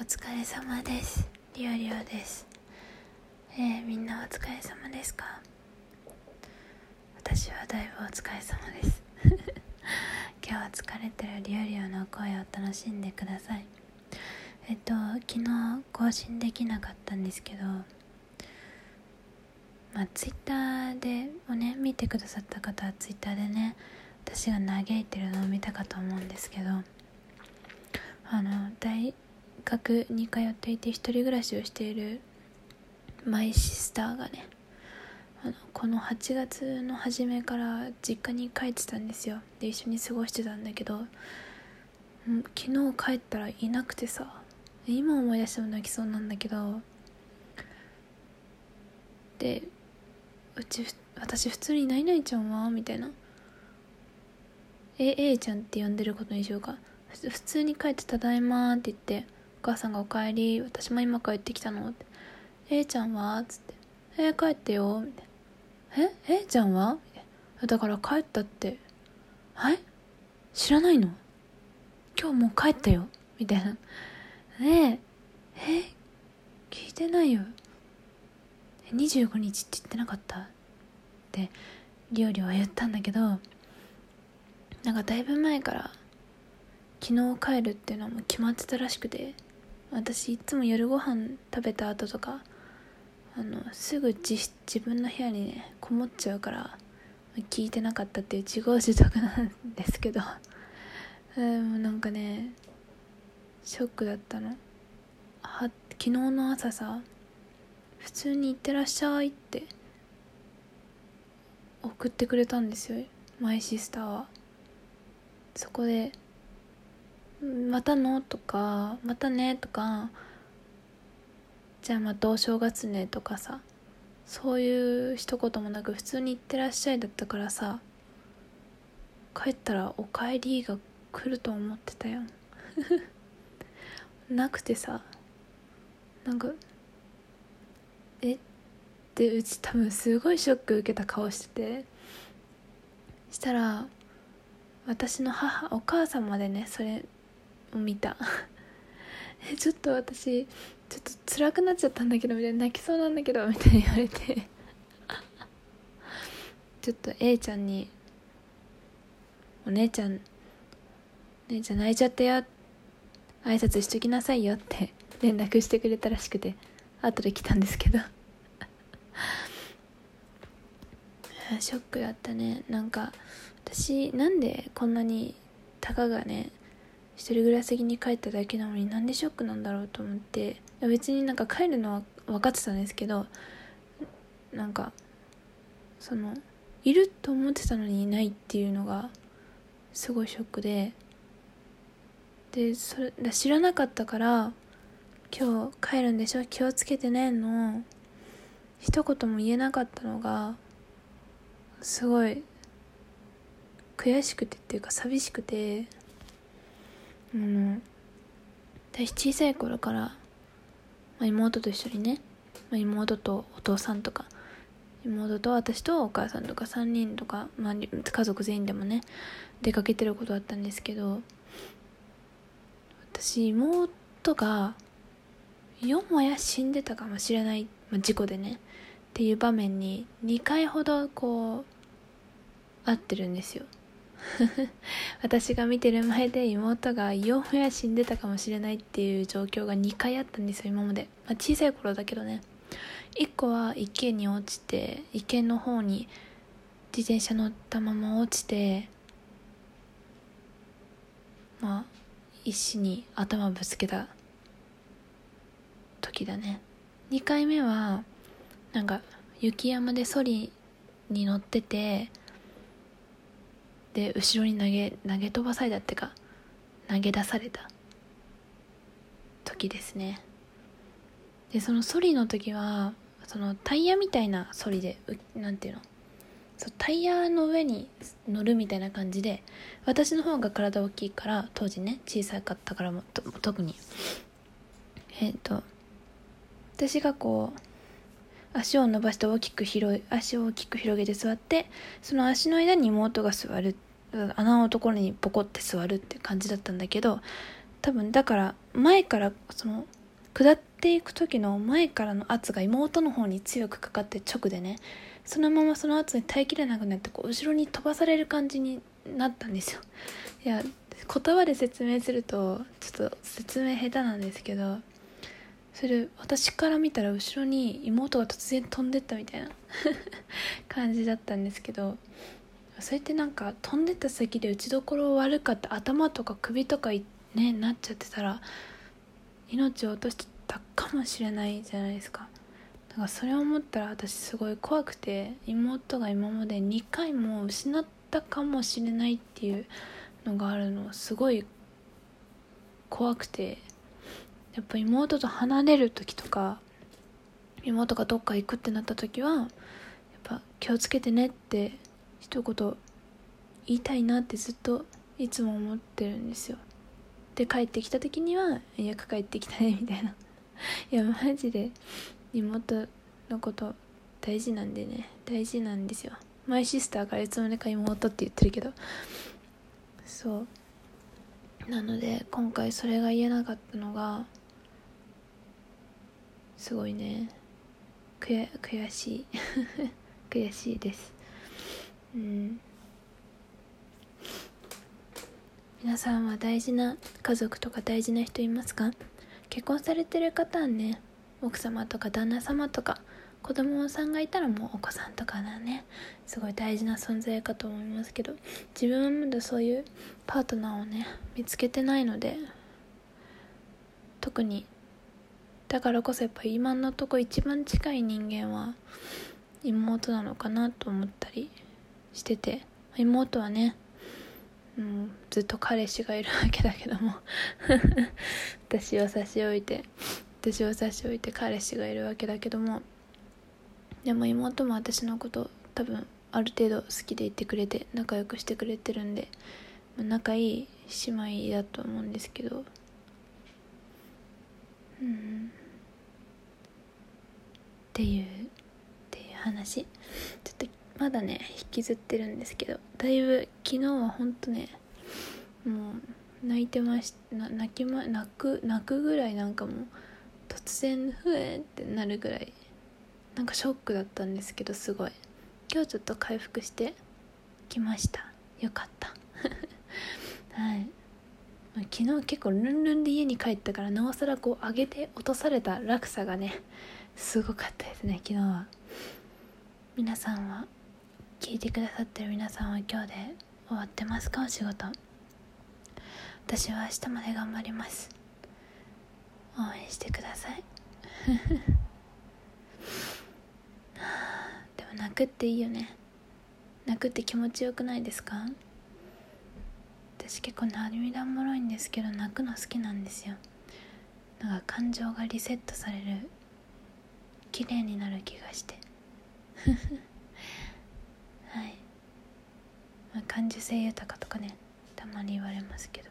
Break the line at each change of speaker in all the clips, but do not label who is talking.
お疲れ様です。りょうりょうです。えー、みんなお疲れ様ですか？私はだいぶお疲れ様です。今日は疲れてるりょうりょうの声を楽しんでください。えっと昨日更新できなかったんですけどまあツイッターでをね見てくださった方はツイッターでね私が嘆いてるのを見たかと思うんですけどあの大学に通っていて一人暮らしをしているマイシスターがねあのこの8月の初めから実家に帰ってたんですよ。で一緒に過ごしてたんだけど昨日帰ったらいなくてさ今思い出しても泣きそうなんだけどでうち私普通に「ないないちゃんは?」みたいな「え A ちゃん」って呼んでることにしようか。普通に帰って「ただいま」って言って母さんが「おかえり私も今帰ってきたの」って「A ちゃんは?」っつって「えー、帰ってよ」みたいな「え？A ちゃんは?」みたいなだから帰ったって「はい知らないの今日もう帰ったよ」みたいな「ねええ？聞いてないよ25日って言ってなかった?」ってりょうりは言ったんだけどなんかだいぶ前から昨日帰るっていうのはもう決まってたらしくて。私いつも夜ご飯食べた後とかあのすぐ自自分の部屋にねこもっちゃうから聞いてなかったっていう自業自得なんですけどでも なんかねショックだったの。は昨日の朝さ普通に「行ってらっしゃい」って送ってくれたんですよマイシスターは。そこでまたの？とかまたねとかじゃあまたお正月ねとかさそういう一言もなく普通に行ってらっしゃいだったからさ帰ったらおかえりが来ると思ってたよ。なくてさなんかえ？ってうち多分すごいショック受けた顔してて。したら私の母お母さんまでねそれを見た。ちょっと私ちょっと辛くなっちゃったんだけどみたいな泣きそうなんだけどみたいに言われて。ちょっと A ちゃんに「お姉ちゃん姉ちゃん泣いちゃったよ。挨拶しときなさいよ」って連絡してくれたらしくて後で来たんですけど。ショックだったね。なんか私なんでこんなにたかがね一人暮らしに帰っただけなのになんでショックなんだろうと思って。別になんか帰るのは分かってたんですけどなんかそのいると思ってたのにいないっていうのがすごいショックで。でそれ知らなかったから今日帰るんでしょ？気をつけてねの一言も言えなかったのがすごい悔しくてっていうか寂しくて。あの私小さい頃から、まあ、妹と一緒にね、まあ、妹とお父さんとか妹と私とお母さんとか3人とか、まあ、家族全員でもね出かけてることだったんですけど私妹がよもや死んでたかもしれない、まあ、事故でねっていう場面に2回ほどこう会ってるんですよ。私が見てる前で妹がよもや死んでたかもしれないっていう状況が2回あったんですよ今まで、まあ、小さい頃だけどね。1個は池に落ちて池の方に自転車乗ったまま落ちてまあ石に頭ぶつけた時だね。2回目はなんか雪山でソリに乗っててで後ろに投げ投げ飛ばされたってか投げ出された時ですね。でそのソリの時はそのタイヤみたいなソリで何ていうの？そうタイヤの上に乗るみたいな感じで私の方が体大きいから当時ね小さかったからも特に。えっ、と私がこう足を伸ばして大きく広い足を大きく広げて座ってその足の間に妹が座る穴のところにポコって座るって感じだったんだけど多分だから前からその下っていく時の前からの圧が妹の方に強くかかって直でねそのままその圧に耐えきれなくなってこう後ろに飛ばされる感じになったんですよ。いや言葉で説明するとちょっと説明下手なんですけどそれ私から見たら後ろに妹が突然飛んでったみたいな 感じだったんですけどそれってなんか飛んでった先で打ちどころ悪かった頭とか首とかねなっちゃってたら命を落としてたかもしれないじゃないですか。だからそれを思ったら私すごい怖くて妹が今まで2回も失ったかもしれないっていうのがあるのすごい怖くてやっぱ妹と離れる時とか妹がどっか行くってなった時はやっぱ気をつけてねって一言言いたいなってずっといつも思ってるんですよ。で帰ってきた時には「よく帰ってきたね」みたいな。いやマジで妹のこと大事なんでね。大事なんですよ。マイシスターからいつまでか妹って言ってるけど。そう。なので今回それが言えなかったのがすごいね。悔しい。悔しいです。うん。皆さんは大事な家族とか大事な人いますか？結婚されてる方はね奥様とか旦那様とか子供さんがいたらもうお子さんとかだね。すごい大事な存在かと思いますけど自分はまだそういうパートナーをね見つけてないので特にだからこそやっぱ今のとこ一番近い人間は妹なのかなと思ったりしてて妹はね、うん、ずっと彼氏がいるわけだけども。私を差し置いて私を差し置いて彼氏がいるわけだけども。でも妹も私のこと多分ある程度好きでいてくれて仲良くしてくれてるんで仲いい姉妹だと思うんですけど。うん。っていうっていう話。ちょっとまだね引きずってるんですけどだいぶ昨日はほんとねもう泣いてました泣きま泣く泣くぐらいなんかもう突然ふえってなるぐらいなんかショックだったんですけどすごい。今日ちょっと回復してきました。よかった。はい。昨日結構ルンルンで家に帰ったからなおさらこう上げて落とされた落差がねすごかったですね。昨日は。皆さんは聞いてくださってる皆さんは今日で終わってますか？お仕事。私は明日まで頑張ります。応援してください。でも泣くっていいよね。泣くって気持ちよくないですか？私結構涙もろいんですけど泣くの好きなんですよ。なんか感情がリセットされる綺麗になる気がして。はい、まあ、感受性豊かとかねたまに言われますけど。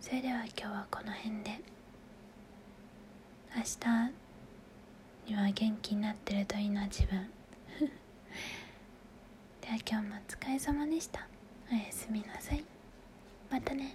それでは今日はこの辺で。明日には元気になってるといいな自分。では今日もお疲れ様でした。おやすみなさい。またね。